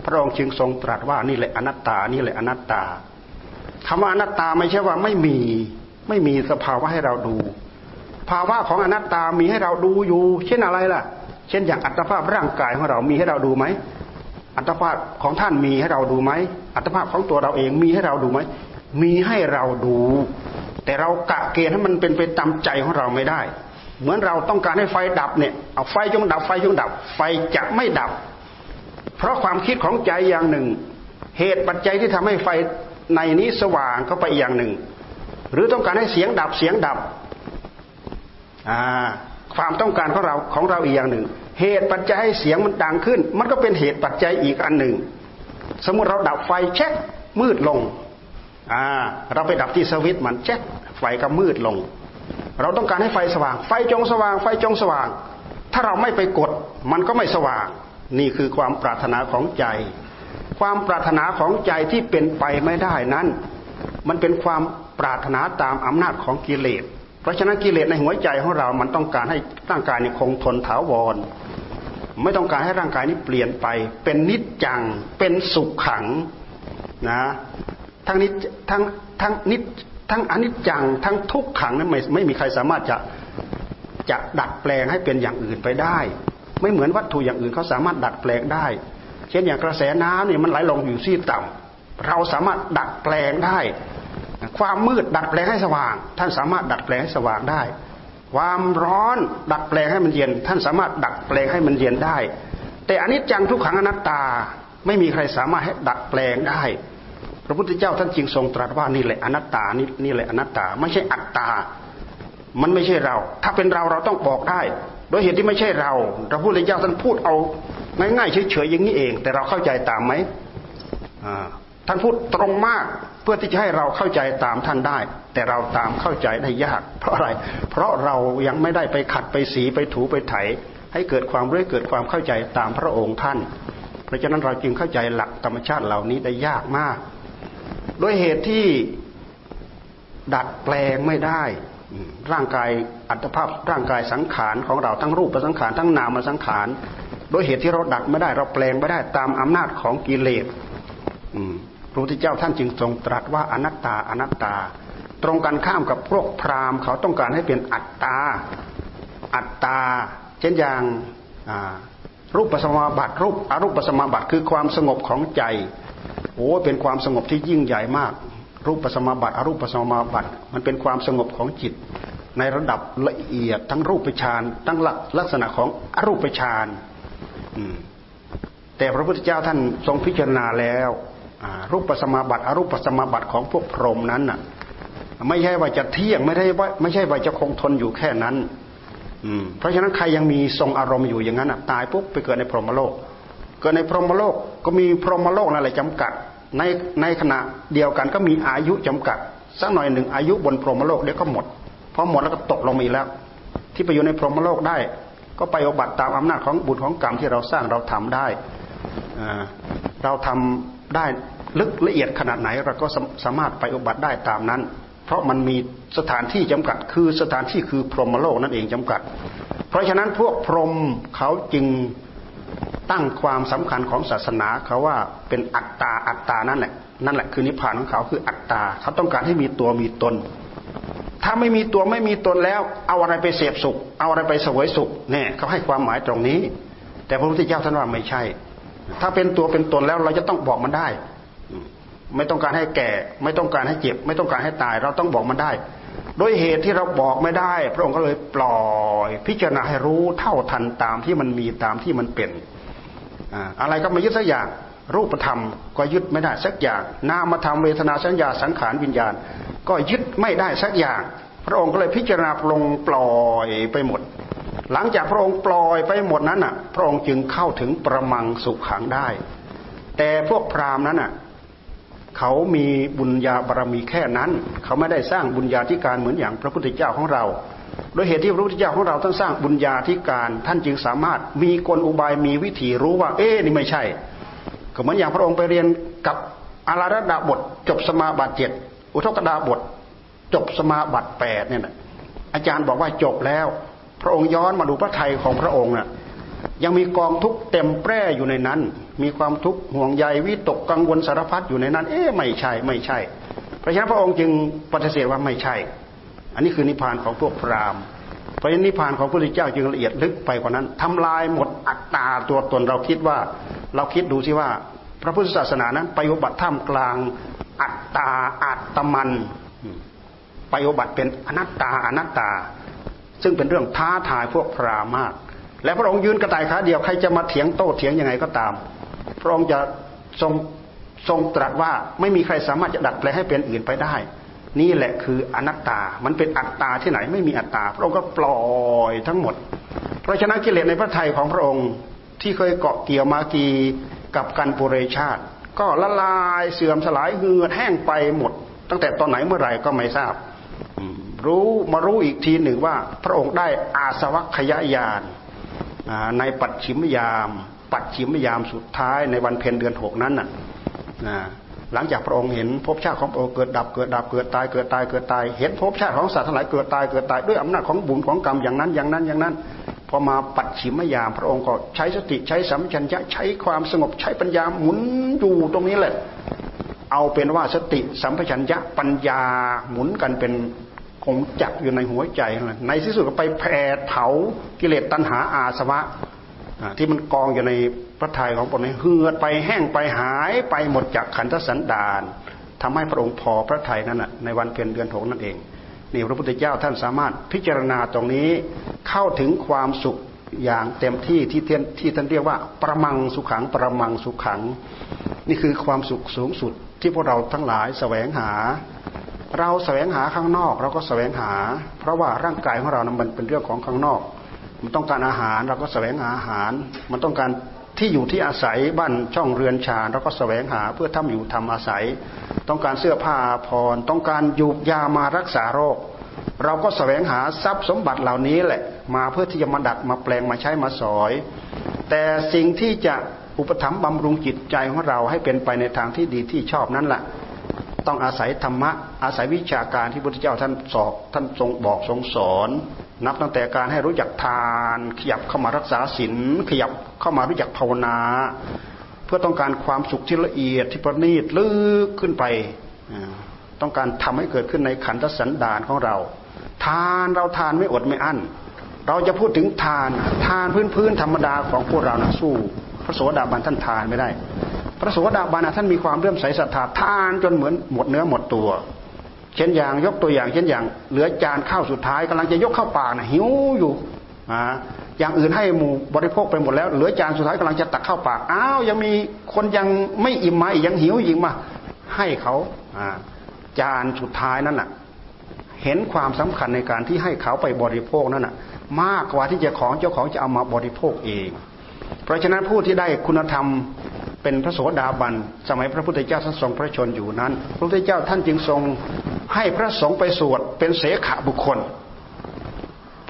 Speaker 1: พระองค์จึงทรงตรัสว่านี่แหละอนัตตานี่แหละอนัตตาคำว่าอนัตตาไม่ใช่ว่าไม่มี ไม่มีสภาวะให้เราดู ภาวะของอนัตตามีให้เราดูอยู่ เช่นอะไรล่ะ เช่นอย่างอัตภาพร่างกายของเรามีให้เราดูไหมอัตภาพของท่านมีให้เราดูไหมอัตภาพของตัวเราเองมีให้เราดูไหมมีให้เราดู แต่เรากะเกณฑ์ให้มันเป็นไปตามใจของเราไม่ได้ เหมือนเราต้องการให้ไฟดับเนี่ยเอาไฟจงดับไฟจงดับ ไฟจะไม่ดับ เพราะความคิดของใจอย่างหนึ่ง เหตุปัจจัยที่ทำให้ไฟในนี้สว่างก็ไปอย่างหนึ่ง หรือต้องการให้เสียงดับเสียงดับ ความต้องการของเราของเราอีกอย่างหนึ่ง เหตุปัจจัยให้เสียงมันดังขึ้น มันก็เป็นเหตุปัจจัยอีกอันหนึ่ง สมมติเราดับไฟเช็คมืดลงอ่าเราไปดับที่สวิตมันเช็คไฟก็มืดลง เราต้องการให้ไฟสว่าง ไฟจงสว่าง ไฟจงสว่าง ถ้าเราไม่ไปกด มันก็ไม่สว่าง นี่คือความปรารถนาของใจ ความปรารถนาของใจที่เป็นไปไม่ได้นั้น มันเป็นความปรารถนาตามอำนาจของกิเลส ราะฉะนั้นกิเลสในหัวใจของเรา มันต้องการให้ร่างกายนี้คงทนถาวร ไม่ต้องการให้ร่างกายนี้เปลี่ยนไป เป็นนิจจัง เป็นสุขขังนะ ทั้งนิจทั้งทั้งนิจทั้งอนิจจัง ทั้งทุกขังนั้นไม่ไม่มีใครสามารถจะจะดัดแปลงให้เป็นอย่างอื่นไปได้ ไม่เหมือนวัตถุอย่างอื่นเขาสามารถดัดแปลงได้ เช่นอย่างกระแสน้ำเนี่ยมันไหลลงอยู่ที่ต่ำเราสามารถดัดแปลงได้ ความมืดดัดแปลงให้สว่าง ท่านสามารถดัดแปลงให้สว่างได้ ความร้อนดัดแปลงให้มันเย็น ท่านสามารถดัดแปลงให้มันเย็นได้ แต่อันนี้จังทุกขังอนัตตาไม่มีใครสามารถให้ดัดแปลงได้ พระพุทธเจ้าท่านจึงทรงตรัสว่านี่แหละอนัตตานี่นี่แหละอนัตตา ไม่ใช่อัตตา มันไม่ใช่เรา ถ้าเป็นเราเราต้องบอกได้โดยเหตุที่ไม่ใช่เราพระพุทธเจ้าท่านพูดเอาง่ายๆเฉยๆอย่างนี้เอง แต่เราเข้าใจตามไหม ท่านพูดตรงมากเพื่อที่จะให้เราเข้าใจตามท่านได้ แต่เราตามเข้าใจได้ยาก เพราะอะไร เพราะเรายังไม่ได้ไปขัดไปสีไปถูไปไถ ให้เกิดความรู้เกิดความเข้าใจตามพระองค์ท่าน เพราะฉะนั้นเราจึงเข้าใจหลักธรรมชาติเหล่านี้ได้ยากมากด้วยเหตุที่ดัดแปลงไม่ได้ ร่างกายอัตภาพร่างกายสังขารของเราทั้งรูปสังขารทั้งนามสังขารโดยเหตุที่เราดัดไม่ได้เราแปลงไม่ได้ตามอำนาจของกิเลส ระพุทธเจ้าท่านจึงทรงตรัสว่าอนัตตาอนัตตา ตรงกันข้ามกับพวกพราหมณ์เขาต้องการให้เป็นอัตตาอัตตา เช่นอย่างรูปปัสมาบัติรูปอรูปปัสมาบัติคือความสงบของใจโอ้เป็นความสงบที่ยิ่งใหญ่มาก รูปปัสมาบัติอรูปปัสมาบัติมันเป็นความสงบของจิต ในระดับละเอียดทั้งรูปฌานทั้งลักษณะของอรูปฌานแต่พระพุทธเจ้าท่านทรงพิจารณาแล้ว รูปปัสมาบัติอรูปปัสมาบัติของพวกพรหมนั้นน่ะ ไม่ใช่ว่าจะเที่ยงไม่ได้ว่าไม่ใช่ว่าจะคงทนอยู่แค่นั้น อืมเพราะฉะนั้นใครยังมีทรงอารมณ์อยู่อย่างนั้นตายปุ๊บไปเกิดในพรหมโลก เกิดในพรหมโลกก็มีพรหมโลกนั่นแหละจำกัด ในในขณะเดียวกันก็มีอายุจำกัดสักหน่อยหนึ่งอายุบนพรหมโลกเดี๋ยวก็หมดพอหมดแล้วก็ตกลงมาอีกแล้ว ที่ไปอยู่ในพรหมโลกได้ ก็ไปอบัติตามอำนาจของบุญของกรรมที่เราสร้างเราทำได้เราทำ ได้ลึกละเอียดขนาดไหนเราก็สามารถไปอุบัติได้ตามนั้น เพราะมันมีสถานที่จำกัด คือสถานที่คือพรหมโลกนั่นเองจำกัด เพราะฉะนั้นพวกพรหมเขาจึงตั้งความสำคัญของศาสนาเขาว่าเป็นอัตตาอัตตานั่นแหละนั่นแหละคือนิพพานของเขาคืออัตตา เขาต้องการให้มีตัวมีตน ถ้าไม่มีตัวไม่มีตนแล้ว เอาอะไรไปเสพสุข เอาอะไรไปสวยสุขเนี่ยเขาให้ความหมายตรงนี้ แต่พระพุทธเจ้าท่านว่าไม่ใช่ ถ้าเป็นตัวเป็นตนแล้วเราจะต้องบอกมันได้ ไม่ต้องการให้แก่ ไม่ต้องการให้เจ็บ ไม่ต้องการให้ตาย เราต้องบอกมันได้โดยเหตุที่เราบอกไม่ได้ พระองค์ก็เลยปล่อยพิจารณาให้รู้เท่าทันตามที่มันมีตามที่มันเป็นอะไรก็ม่ยึดสักอย่างรูปธรรมก็ยึดไม่ได้สักอย่าง นามธรรมเวทนาสัญญาสังขารวิญญาณ ก็ยึดไม่ได้สักอย่างพพระองค์ก็เลยพิจารณาปลงปล่อยไปหมด หลังจากพระองค์ปล่อยไปหมดนั้นอะ พระองค์จึงเข้าถึงประมังสุขขังได้ แต่พวกพราหมณ์นั้นอะเขามีบุญญาบารมีแค่นั้น เขาไม่ได้สร้างบุญญาธิการเหมือนอย่างพระพุทธเจ้าของเรา โดยเหตุที่พระพุทธเจ้าของเราท่านสร้างบุญญาธิการ ท่านจึงสามารถมีกลอุบายมีวิธีรู้ว่า เอ๊นี่ไม่ใช่ก็เหมือนอย่างพระองค์ไปเรียนกับอาราดาบท จบสมาบัติเจ็ดอุทกดาบท จบสมาบัติแปดเนี่ยอาจารย์บอกว่าจบแล้ว พระองค์ย้อนมาดูพระไทยของพระองค์น่ะยังมีกองทุกข์เต็มแปร่อยู่ในนั้น มีความทุกข์ห่วงใยวิตกกังวลสารพัดอยู่ในนั้น เอ๊ะไม่ใช่ไม่ใช่เพราะฉะนั้นพระองค์จึงปฏิเสธว่าไม่ใช่ อันนี้คือนิพพานของพวกพราหมณ์เพราะฉะนั้นนิพพานของพระพุทธเจ้าจึงละเอียดลึกไปกว่านั้นทำลายหมดอัตตาตัวตนเราคิดว่า เราคิดดูสิว่า พระพุทธศาสนานั้นไปอุบัติท่ามกลางอัตตาอัตมันไปอุบัติเป็นอนัตตาอนัตตา ซึ่งเป็นเรื่องท้าทายพวกพราหมมาก และพระองค์ยืนกระต่ายขาเดียวใครจะมาเถียงโต้เถียงยังไงก็ตาม พระองค์จะทรงทรงตรัสว่าไม่มีใครสามารถจะดัดแปลงให้เป็นอื่นไปได้ นี่แหละคืออนัตตา มันเป็นอัตตาที่ไหนไม่มีอัตตา พระองค์ก็ปล่อยทั้งหมด เพราะฉะนั้นกิเลสในพระทัยของพระองค์ที่เคยเกาะเกี่ยวมากีกับกันปุเรชาติ ก็ละลายเสื่อมสลายเหือดแห้งไปหมด ตั้งแต่ตอนไหนเมื่อไหร่ก็ไม่ทราบ รู้มารู้อีกทีหนึ่งว่า พระองค์ได้อาสวัคยายานในปัจฉิมยาม ปัจฉิมยามสุดท้ายในวันเพ็ญเดือนหกนั้นน่ะหลังจากพระองค์เห็นภพชาติของพระองค์เกิดดับเกิดดับเกิดตายเกิดตายเกิดตาย เห็นภพชาติของสัตว์ทั้งหลายเกิดตายเกิดตายด้วยอำนาจของบุญของกรรมอย่างนั้นอย่างนั้นอย่างนั้นพอมาปัจฉิมยาม พระองค์ก็ใช้สติใช้สัมผััญญะใช้ความสงบใช้ปัญญาหมุนอยู่ตรงนี้แหละ เอาเป็นว่าสติสัมผััญญะปัญญาหมุนกันเป็น คงจักอยู่ในหัวใจในที่สุดก็ไปแผดเผากิเลสตัณหาอาสวะที่มันกองอยู่ในพระทัยของพระองค์เหือดไปแห้งไปหายไปหมดจากขันธสันดานทำให้พระองค์พอพระทัยนั้นในวันเพ็ญเดือนหกนั่นเองนี่พระพุทธเจ้าท่านสามารถพิจารณาตรงนี้เข้าถึงความสุขอย่างเต็มที่ที่เทนที่ท่านเรียกว่า ประมังสุขังประมังสุขัง นี่คือความสุขสูงสุดที่พวกเราทั้งหลายแสวงหา เราแสวงหาข้างนอกเราก็แสวงหา เพราะว่าร่างกายของเรานะมันเป็นเรื่องของข้างนอก มันต้องการอาหารเราก็แสวงหาอาหาร มันต้องการที่อยู่ที่อาศัยบ้านช่องเรือนชาเราก็แสวงหาเพื่อทำอยู่ทำอาศัย ต้องการเสื้อผ้าพรต้องการยูบยามารักษาโรค เราก็แสวงหาทรัพย์สมบัติเหล่านี้แหละ มาเพื่อที่จะมาดัดมาแปลงมาใช้มาสอย แต่สิ่งที่จะอุปถัมภ์บำรุงจิตใจของเราให้เป็นไปในทางที่ดีที่ชอบนั้นแหละ ต้องอาศัยธรรมะอาศัยวิชาการที่พระพุทธเจ้าท่านสอบท่านทรงบอกทรงสอน นับตั้งแต่การให้รู้จักทาน ขยับเข้ามารักษาศีลขยับเข้ามารู้จักภาวนา เพื่อต้องการความสุขที่ละเอียดที่ประณีตลึกขึ้นไป ต้องการทำให้เกิดขึ้นในขันธสันดานของเรา ทานเราทานไม่อดไม่อั้น เราจะพูดถึงทานทานพื้นพื้นธรรมดาของพวกเรานะสู้ พระโสดาบันท่านทานไม่ได้ พระโสดาบันท่านมีความเลื่อมใสศรัทธาทานจนเหมือนหมดเนื้อหมดตัว เช่นอย่างยกตัวอย่างเช่นอย่าง เหลือจานข้าวสุดท้ายกำลังจะยกเข้าปากนะหิวอยู่อ่าอย่างอื่นให้หมู่บริโภคไปหมดแล้ว เหลือจานสุดท้ายกำลังจะตักเข้าปากอ้าวยังมีคนยังไม่อิ่มมาอีกยังหิวอีกมา ให้เขาอ่าจานสุดท้ายนั่นแหละเห็นความสำคัญในการที่ให้เขาไปบริโภคนั่นน่ะ มากกว่าที่จะของเจ้าของจะเอามาบริโภคเอง เพราะฉะนั้นผู้ที่ได้คุณธรรม เป็นพระโสดาบันสมัยพระพุทธเจ้าท่านทรงพระชนอยู่นั้น พระพุทธเจ้าท่านจึงทรงให้พระสงฆ์ไปสวดเป็นเสขบุคคล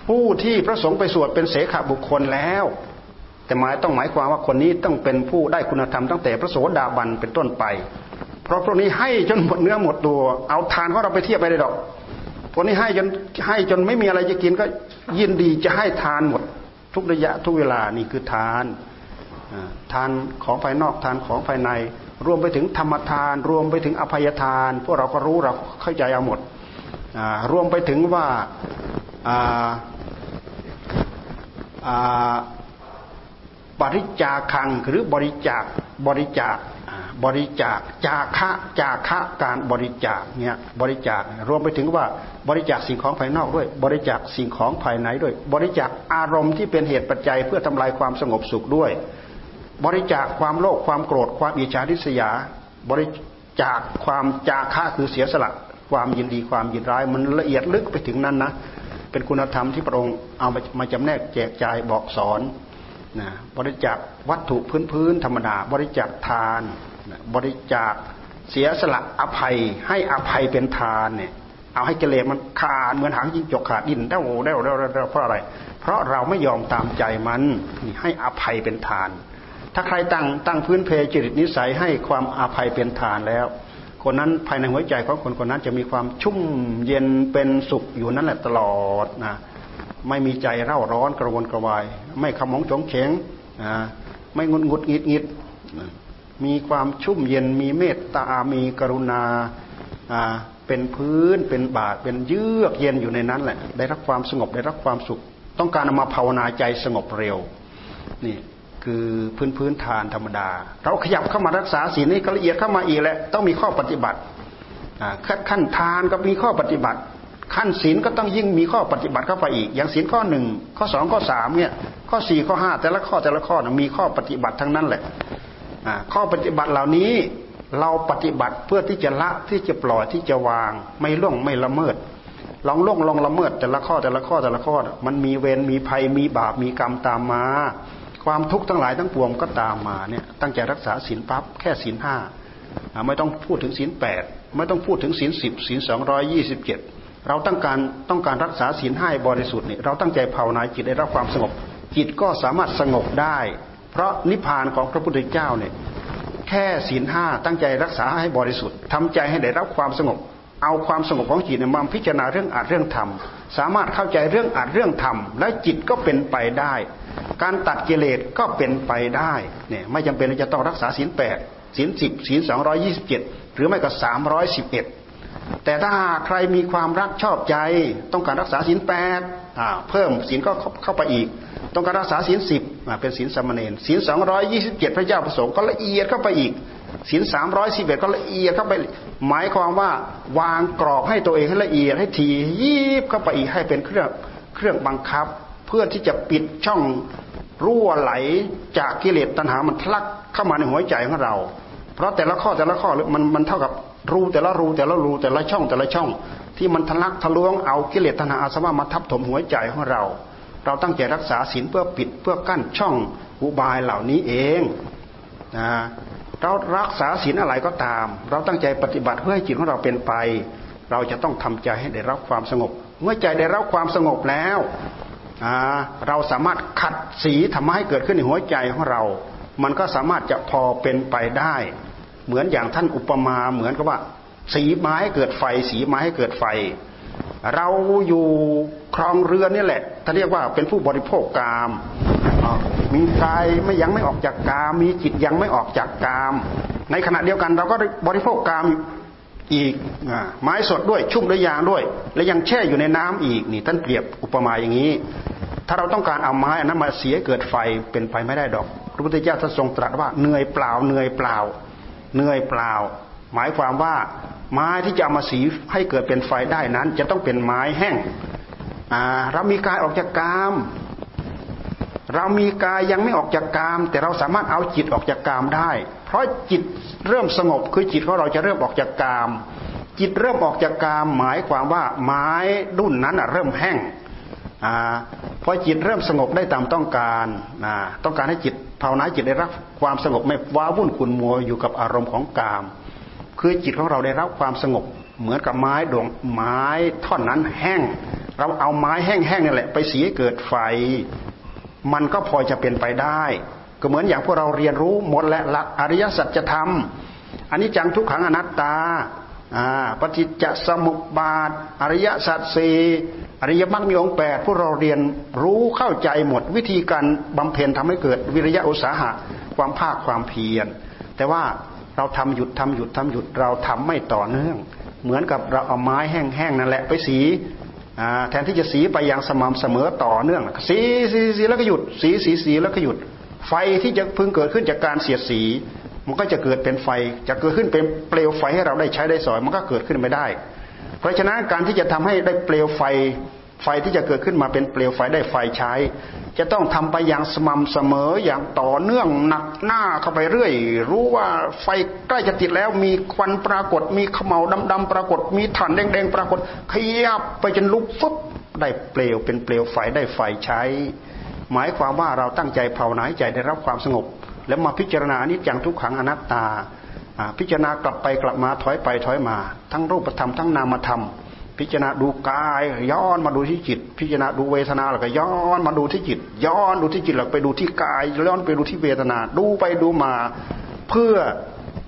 Speaker 1: ผู้ที่พระสงฆ์ไปสวดเป็นเสขบุคคลแล้ว แต่หมายต้องหมายความว่าคนนี้ต้องเป็นผู้ได้คุณธรรมตั้งแต่พระโสดาบันเป็นต้นไป เพราะพวกนี้ให้จนหมดเนื้อหมดตัวเอาทานของเราไปเทียบไปได้ดอกพวกนี้ให้จนให้จนไม่มีอะไรจะกินก็ยินดีจะให้ทานหมด ทุกระยะทุกเวลานี่คือทาน ทานของภายนอกทานของภายใน รวมไปถึงธรรมทาน รวมไปถึงอภัยทาน พวกเราก็รู้เราเข้าใจเอาหมดรวมไปถึงว่าบริจาคังหรือบริจาคบริจาคบริจาคจาคะจาคะการบริจาคเนี่ยบริจาครวมไปถึงว่าบริจาคสิ่งของภายนอกด้วย บริจาคสิ่งของภายในด้วย บริจาคอารมณ์ที่เป็นเหตุปัจจัยเพื่อทำลายความสงบสุขด้วย บริจาคความโลภความโกรธความอิจฉาริษยา บริจาคความจาค่าคือเสียสละ ความยินดีความยินร้าย มันละเอียดลึกไปถึงนั้นนะ เป็นคุณธรรมที่พระองค์เอามาจำแนกแจกจ่ายบอกสอนนะบริจาควัตถุพื้นพื้นธรรมดา บริจาคทานนะบริจาคเสียสละอภัย ให้อภัยเป็นทานเนี่ยเอาให้เกลมันขาดเหมือนหางจิงจกขาดดินเด้าเด้าเด้าเด้าเพราะอะไร เพราะเราไม่ยอมตามใจมันนี่ให้อภัยเป็นทาน ถ้าใครตั้งตั้งพื้นเพจริตนิสัยให้ความอาภัยเป็นทานแล้ว คนนั้นภายในหัวใจของคนคนนั้นจะมีความชุ่มเย็นเป็นสุขอยู่นั่นแหละตลอดนะไม่มีใจเร่าร้อนกระวนกระวาย ไม่ขมองจงเฉงนะไม่งุดงุดงิดงิดมีความชุ่มเย็นมีเมตตา มีกรุณาเป็นพื้นเป็นบาทเป็นเยือกเย็นอยู่ในนั้นแหละ ได้รับความสงบได้รับความสุข ต้องการมาภาวนาใจสงบเร็วนี่ คือพื้นพื้นทานธรรมดา เราขยับเข้ามารักษาศีลนี่ก็ละเอียดเข้ามาอีกแหละต้องมีข้อปฏิบัติขั้นทานก็มีข้อปฏิบัติ ขั้นศีลก็ต้องยิ่งมีข้อปฏิบัติเข้าไปอีก อย่างศีลข้อหนึ่งข้อสองข้อสามเนี่ยข้อสี่ข้อห้าแต่ละข้อแต่ละข้อมีข้อปฏิบัติทั้งนั้นแหละข้อปฏิบัติเหล่านี้เราปฏิบัติเพื่อที่จะละที่จะปล่อยที่จะวาง ไม่ล่วงไม่ละเมิด ลองล่วงลองละเมิดแต่ละข้อแต่ละข้อแต่ละข้อ มันมีเวรมีภัยมีบาปมีกรรมตามมา ความทุกข์ทั้งหลายทั้งปวงก็ตามมาเนี่ยตั้งใจรักษาศีลปั๊บแค่ศีลห้าไม่ต้องพูดถึงศีลแปดไม่ต้องพูดถึงศีลสิบศีลสองร้อยยี่สิบเจ็ดเราต้องการต้องการรักษาศีลห้าบริสุทธิ์นี่เราตั้งใจภาวนาจิตได้รับความสงบ จิตก็สามารถสงบได้ เพราะนิพพานของพระพุทธเจ้าเนี่ยแค่ศีลห้าตั้งใจรักษาให้บริสุทธิ์ทำใจให้ได้รับความสงบ เอาความสงบของจิตมาพิจารณาเรื่องอัดเรื่องธรรม สามารถเข้าใจเรื่องอัดเรื่องธรรมและจิตก็เป็นไปได้ การตัดกิเลสก็เป็นไปได้เนี่ยไม่จำเป็นจะต้องรักษาศีลแปดศีลสิบศีลสองร้อยี่สิบเจ็ดหรือไม่ก็สามร้อยสิบเอ็ดแต่ถ้าใครมีความรักชอบใจ ต้องการรักษาศีลแปดเพิ่มศีลก็เข้าไปอีก ต้องการรักษาศีลสิบเป็นศีลสมณเณรศีลสองร้อยยี่สิบเจ็ดพระเจ้าประสงค์ก็ละเอียดเข้าไปอีกศีลสามร้อยสิบเอ็ดก็ละเอียดเข้าไป หมายความว่าวางกรอบให้ตัวเองให้ละเอียดให้ทียีบเข้าไปอีกให้เป็นเครื่องเครื่องบังคับ เพื่อที่จะปิดช่องรั่วไหลจากกิเลสตัณหามันทะลักเข้ามาในหัวใจของเรา เพราะแต่ละข้อแต่ละข้อมันมันเท่ากับรูแต่ละรูแต่ละรูแต่ละช่องแต่ละช่อง ที่มันทะลักทะลวงเอากิเลสตัณหาอาสวะมาทับถมหัวใจของเรา เราตั้งใจรักษาศีลเพื่อปิดเพื่อกั้นช่องอุบายเหล่านี้เองนะเรารักษาศีลอะไรก็ตาม เราตั้งใจปฏิบัติเพื่อให้จิตของเราเป็นไป เราจะต้องทำใจให้ได้รับความสงบ เมื่อใจได้รับความสงบแล้ว เราสามารถขัดสีทำให้เกิดขึ้นในหัวใจของเรา มันก็สามารถจะพอเป็นไปได้ เหมือนอย่างท่านอุปมาเหมือนกับว่า สีไม้เกิดไฟ สีไม้ให้เกิดไฟ เราอยู่ครองเรือนนี่แหละถ้าเรียกว่าเป็นผู้บริโภคกามมีกายไม่ยังไม่ออกจากกาม มีจิตยังไม่ออกจากกาม ในขณะเดียวกันเราก็บริโภคกาม อีกไม้สดด้วยชุ่มด้วยยางด้วย และยังแช่อยู่ในน้ำอีกนี่ท่านเปรียบอุปมาอย่างนี้ ถ้าเราต้องการเอาไม้อันนั้นมาเสียเกิดไฟเป็นไปไม่ได้ดอก พระพุทธเจ้าท่านทรงตรัสว่าเหนื่อยเปล่าเหนื่อยเปล่าเหนื่อยเปล่า หมายความว่าไม้ที่จะเอามาสีให้เกิดเป็นไฟได้นั้น จะต้องเป็นไม้แห้งเรามีกายออกจากกามเรามีกายยังไม่ออกจากกาม แต่เราสามารถเอาจิตออกจากกามได้ เพราะจิตเริ่มสงบคือจิตของเราจะเริ่มออกจากกาม จิตเริ่มออกจากกามหมายความว่าไม้ดุ่นนั้นเริ่มแห้งพอจิตเริ่มสงบได้ตามต้องการต้องการให้จิตภาวนาจิตได้รับความสงบไม่ว้าวุ่นขุนมัวอยู่กับอารมณ์ของกาม คือจิตของเราได้รับความสงบเหมือนกับไม้ดวงไม้ท่อนนั้นแห้ง เราเอาไม้แห้งๆนี่แหละ ไปสีให้เกิดไฟ มันก็พอจะเป็นไปได้ ก็เหมือนอย่างพวกเราเรียนรู้หมดและหลักอริยสัจธรรมอันนี้จังทุกขังอนัตตาปฏิจจสมุปบาท อริยสัจสีอริยมรรคมีองค์แปดพวกเราเรียนรู้เข้าใจหมดวิธีการบำเพ็ญทำให้เกิดวิริยะอุตสาหะความภาคความเพียร แต่ว่าเราทำหยุดทำหยุดทำหยุดเราทำไม่ต่อเนื่อง เหมือนกับเราเอาไม้แห้งๆนั่นแหละไปสีแทนที่จะสีไปอย่างสม่ำเสมอต่อเนื่อง สีสีสีแล้วก็หยุดสีสีสีแล้วก็หยุด ไฟที่จะพึงเกิดขึ้นจากการเสียดสี มันก็จะเกิดเป็นไฟ จะเกิดขึ้นเป็นเปลวไฟให้เราได้ใช้ได้สอย มันก็เกิดขึ้นไม่ได้ เพราะฉะนั้นการที่จะทำให้ได้เปลวไฟ ไฟที่จะเกิดขึ้นมาเป็นเปลวไฟได้ไฟใช้ จะต้องทำไปอย่างสม่ำเสมออย่างต่อเนื่องหนักหน้าเข้าไปเรื่อย รู้ว่าไฟใกล้จะติดแล้วมีควันปรากฏ มีขมเหลาดำๆปรากฏ มีถ่านแดงๆปรากฏขยับไปจนลุกฟึบได้เปลวเป็นเปลวไฟได้ไฟใช้ หมายความว่าเราตั้งใจภาวนาใจได้รับความสงบ แล้วมาพิจารณาอนิจจังทุกขังอนัตตา พิจารณากลับไปกลับมาถอยไปถอยมา ทั้งรูปธรรมทั้งนามธรรม พิจารณาดูกายย้อนมาดูที่จิต พิจารณาดูเวทนาแล้วก็ย้อนมาดูที่จิต ย้อนดูที่จิตแล้วไปดูที่กายย้อนไปดูที่เวทนา ดูไปดูมาเพื่อ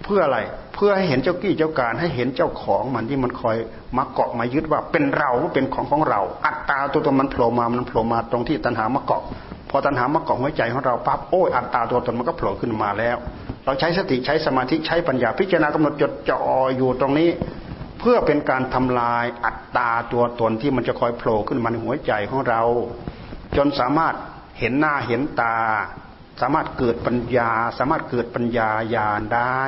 Speaker 1: เพื่ออะไรเพื่อให้เห็นเจ้ากี้เจ้าการให้เห็นเจ้าของมันที่มันคอยมาเกาะมายึดว่าเป็นเราว่าเป็นของของเรา อัตตาตัวตนมันโผล่มามันโผล่มาตรงที่ตัณหามาเกาะ พอตัณหามาเกาะหัวใจของเราปั๊บโอ้ยอัตตาตัวตนมันก็โผล่ขึ้นมาแล้ว เราใช้สติใช้สมาธิใช้ปัญญาพิจารณากำหนดจดจ่ออยู่ตรงนี้ เพื่อเป็นการทำลายอัตตาตัวตนที่มันจะคอยโผล่ขึ้นมาในหัวใจของเรา จนสามารถเห็นหน้าเห็นตา สามารถเกิดปัญญา สามารถเกิดปัญญาญาณได้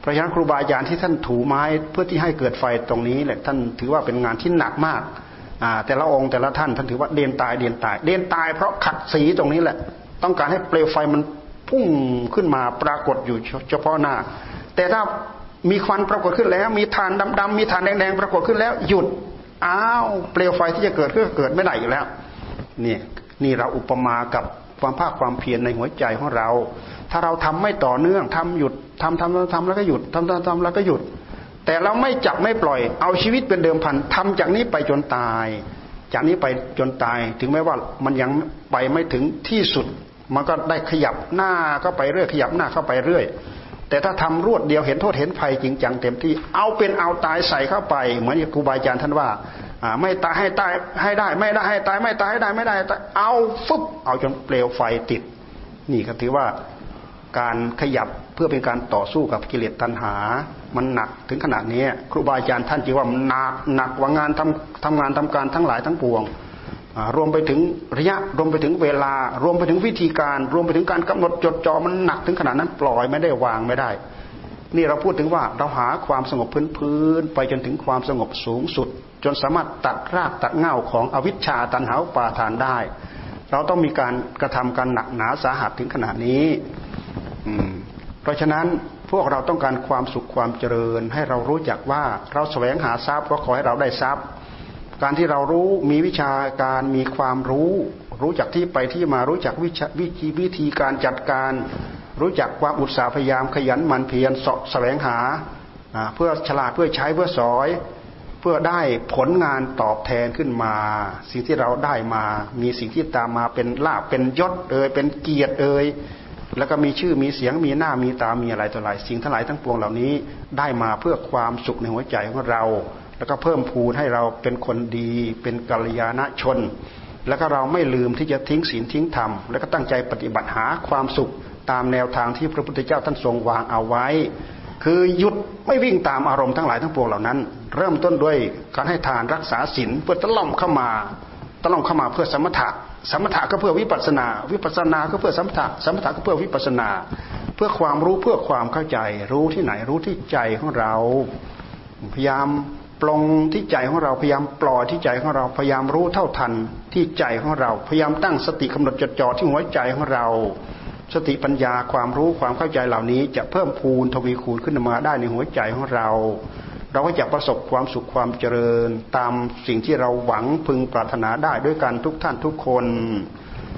Speaker 1: เพราะฉะนั้นครูบาอาจารย์ที่ท่านถูไม้เพื่อที่ให้เกิดไฟตรงนี้แหละท่านถือว่าเป็นงานที่หนักมาก แต่ละองค์แต่ละท่านท่านถือว่าเดียนตายเดียนตาย เดียนตายเพราะขัดสีตรงนี้แหละ ต้องการให้เปลวไฟมันพุ่งขึ้นมาปรากฏอยู่เฉพาะหน้า แต่ถ้ามีควันปรากฏขึ้นแล้ว มีฐานดำๆมีฐานแดงๆปรากฏขึ้นแล้วหยุดอ้าวเปลวไฟที่จะเกิดขึ้นเกิดไม่ได้อยู่แล้วนี่นี่เราอุปมากับความภาคความเพียรในหัวใจของเรา ถ้าเราทำไม่ต่อเนื่องทำหยุดทำทำทำแล้วก็หยุดทำทำทำแล้วก็หยุด แต่เราไม่จับไม่ปล่อย เอาชีวิตเป็นเดิมพันทำจากนี้ไปจนตาย จากนี้ไปจนตาย ถึงแม้ว่ามันยังไปไม่ถึงที่สุด มันก็ได้ขยับหน้าก็ไปเรื่อยขยับหน้าเข้าไปเรื่อย แต่ถ้าทำรวดเดียวเห็นโทษเห็นภัยจริงจังเต็มที่ เอาเป็นเอาตายใส่เข้าไป เหมือนครูบาอาจารย์ท่านว่าไม่ตายให้ตายให้ได้ ไม่ได้ให้ตายไม่ตายให้ได้ไม่ได้ เอาฟึบเอาจนเปลวไฟติด นี่ก็ถือว่าการขยับ พื่อเป็นการต่อสู้กับกิเลสตัณหา มันหนักถึงขนาดนี้ครูบาอาจารย์ท่านจีว่ามันหนักหนักกว่างานทำทำงานทำการทั้งหลายทั้งปวงรวมไปถึงระยะรวมไปถึงเวลา รวมไปถึงวิธีการ รวมไปถึงการกำหนดจดจ่อมันหนักถึงขนาดนั้นปล่อยไม่ได้วางไม่ได้ นี่เราพูดถึงว่าเราหาความสงบพื้นพื้นไปจนถึงความสงบสูงสุด จนสามารถตัดรากตัดเง่าของอวิชชาตันหาปาทานได้ เราต้องมีการกระทำการหนักหนาสาหัสถึงขนาดนี้ เพราะฉะนั้นพวกเราต้องการความสุขความเจริญ ให้เรารู้จักว่าเราแสวงหาทรัพย์ก็ขอให้เราได้ทรัพย์ การที่เรารู้มีวิชาการมีความรู้ รู้จักที่ไปที่มารู้จักวิชวิธีวิธีการจัดการ รู้จักความอุตสาห์พยายามขยันหมั่นเพียรสะแสวงหาเพื่อฉลาดเพื่อใช้เพื่อสอย เพื่อได้ผลงานตอบแทนขึ้นมา สิ่งที่เราได้มา มีสิ่งที่ตามมาเป็นลาบเป็นยศเอ่ยเป็นเกียรติเอ่ย แล้วก็มีชื่อมีเสียงมีหน้ามีตามีอะไรต่ออะไรสิ่งทั้งหลายทั้งปวงเหล่านี้ได้มาเพื่อความสุขในหัวใจของเรา แล้วก็เพิ่มพูนให้เราเป็นคนดี เป็นกัลยาณชน แล้วก็เราไม่ลืมที่จะทิ้งศีลทิ้งธรรมแล้วก็ตั้งใจปฏิบัติหาความสุขตามแนวทางที่พระพุทธเจ้าท่านทรงวางเอาไว้ คือหยุดไม่วิ่งตามอารมณ์ทั้งหลายทั้งปวงเหล่านั้น เริ่มต้นด้วยการให้ทานรักษาศีลเพื่อตะล่อมเข้ามา ตล่อมเข้ามาเพื่อสมถะ สมถะก็เพื่อวิปัสนา วิปัสนาก็เพื่อสมถะ สมถะก็เพื่อวิปัสนา เพื่อความรู้เพื่อความเข้าใจ รู้ที่ไหนรู้ที่ใจของเรา พยายามปลงที่ใจของเราพยายามปล่อยที่ใจของเราพยายามรู้เท่าทันที่ใจของเรา พยายามตั้งสติกำหนดจดจ่อที่หัวใจของเรา สติปัญญาความรู้ความเข้าใจเหล่านี้ จะเพิ่มพูนทวีคูณขึ้นมาได้ในหัวใจของเรา เราก็จะประสบความสุขความเจริญ ตามสิ่งที่เราหวังพึงปรารถนาได้ด้วยกันทุกท่านทุกคน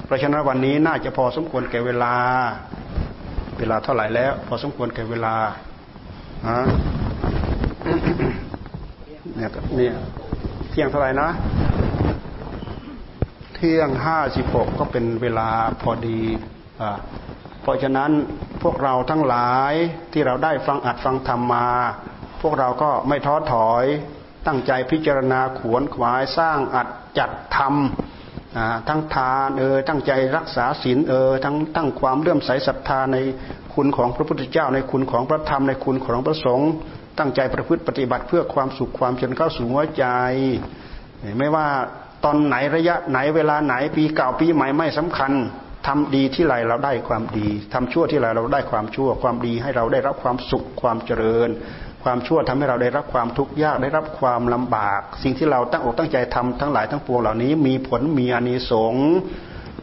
Speaker 1: เพราะฉะนั้นวันนี้น่าจะพอสมควรแก่เวลา เวลาเท่าไหร่แล้ว พอสมควรแก่เวลาฮะเนี่ยเนี่ยเที่ยงเท่าไหร่นะ เที่ยงห้าสิบหกก็เป็นเวลาพอดีอ่าเพราะฉะนั้นพวกเราทั้งหลายที่เราได้ฟังอัดฟังธรรมมา พวกเราก็ไม่ท้อถอยตั้งใจพิจารณาขวนขวายสร้างอัดจัดทำทั้งทานเออตั้งใจรักษาศีลเออทั้งตั้งความเลื่อมใสศรัทธาในคุณของพระพุทธเจ้า ในคุณของพระธรรมในคุณของพระสงฆ์ตั้งใจประพฤติปฏิบัติเพื่อความสุขความจนเข้าสู่หัวใจ ไม่ว่าตอนไหนระยะไหนเวลาไหนปีเก่าปีใหม่ไม่สำคัญทำดีที่ไรเราได้ความดีทำชั่วที่ไรเราได้ความชั่วความดีให้เราได้รับความสุขความเจริญ ความชั่วทำให้เราได้รับความทุกข์ยากได้รับความลำบาก สิ่งที่เราตั้งอกตั้งใจทำทั้งหลายทั้งปวงเหล่านี้ มีผลมีอานิสงส์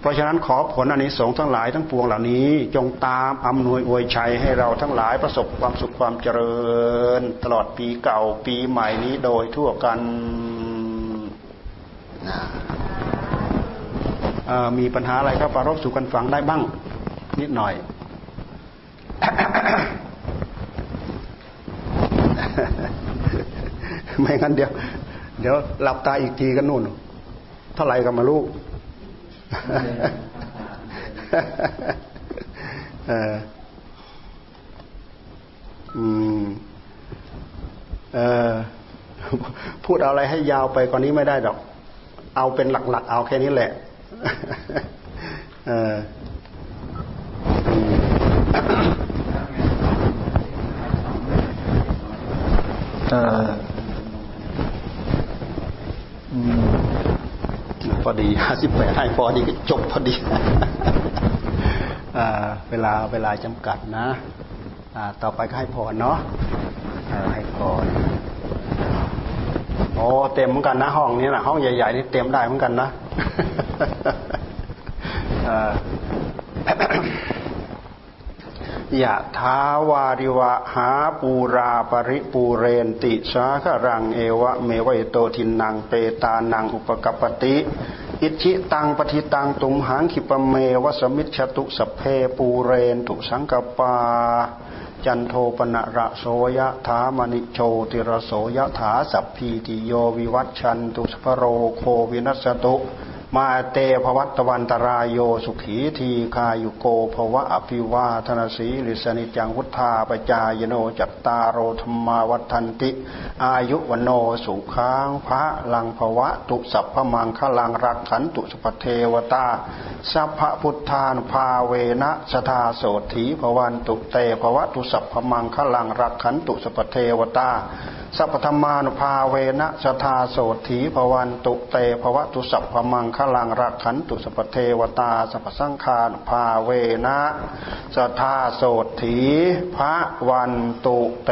Speaker 1: เพราะฉะนั้นขอผลอานิสงส์ทั้งหลายทั้งปวงเหล่านี้ จงตามอำนวยอวยชัยให้เราทั้งหลายประสบความสุขความเจริญ ตลอดปีเก่าปีใหม่นี้โดยทั่วกันมีปัญหาอะไรครับปารบสู่กันฟังได้บ้าง นิดหน่อย ไม่งั้นเดี๋ยว เดี๋ยวหลับตาอีกทีกันนู่นเท่าไหร่ก็มาลูกเอออืมเออพูดอะไรให้ยาวไปกว่านี้ไม่ได้ดอก เอาเป็นหลัก ๆ เอาแค่นี้แหละ เออเออ พอดีห้าสิบแปดให้พอดีก็จบพอดีเวลาเวลาจำกัดนะต่อไปก็ให้พรเนาะให้พรโอ้เต็มเหมือนกันนะห้องนี้นะห้องใหญ่ๆนี่เต็มได้เหมือนกันนะ ยะทาวาริวะหาปูราปริปูเรนติสาครังเอวะเมวโตทินนางเปตานังอุปกปติอิชิตังปฏิตังตุมหังขิปเมวสมิชตุสเพปูเรนตุสังกปา จันโทปนะระโสยะถามณิโชติระโสยะถาสัพพีติโยวิวัตชันตุสภโรโควินัสตุ มาเตภวัตวันตรายโยสุขีทีคายุโกภวะอภิวาธนาสีลิสนิจังวุธาปจายโนจัตตารโรธรรมาวัฏันติ อายุวโนสุขังพระลังภวะตุสัพพมังคลังรักขันตุสปเทวตา สัพพพุทธานภาเวนะสทาโสถีภวันตุเตภวะตุสัพพมังคลังรักขันตุสปเทวตาสัพพธรรมานุภาเวนะสทาโสถีภวันตุเตภวะตุสัพพมังคลังรักขันตุสัพเทวตาสัพสังคานุภาเวนะสทาโสถีพระวันตุเต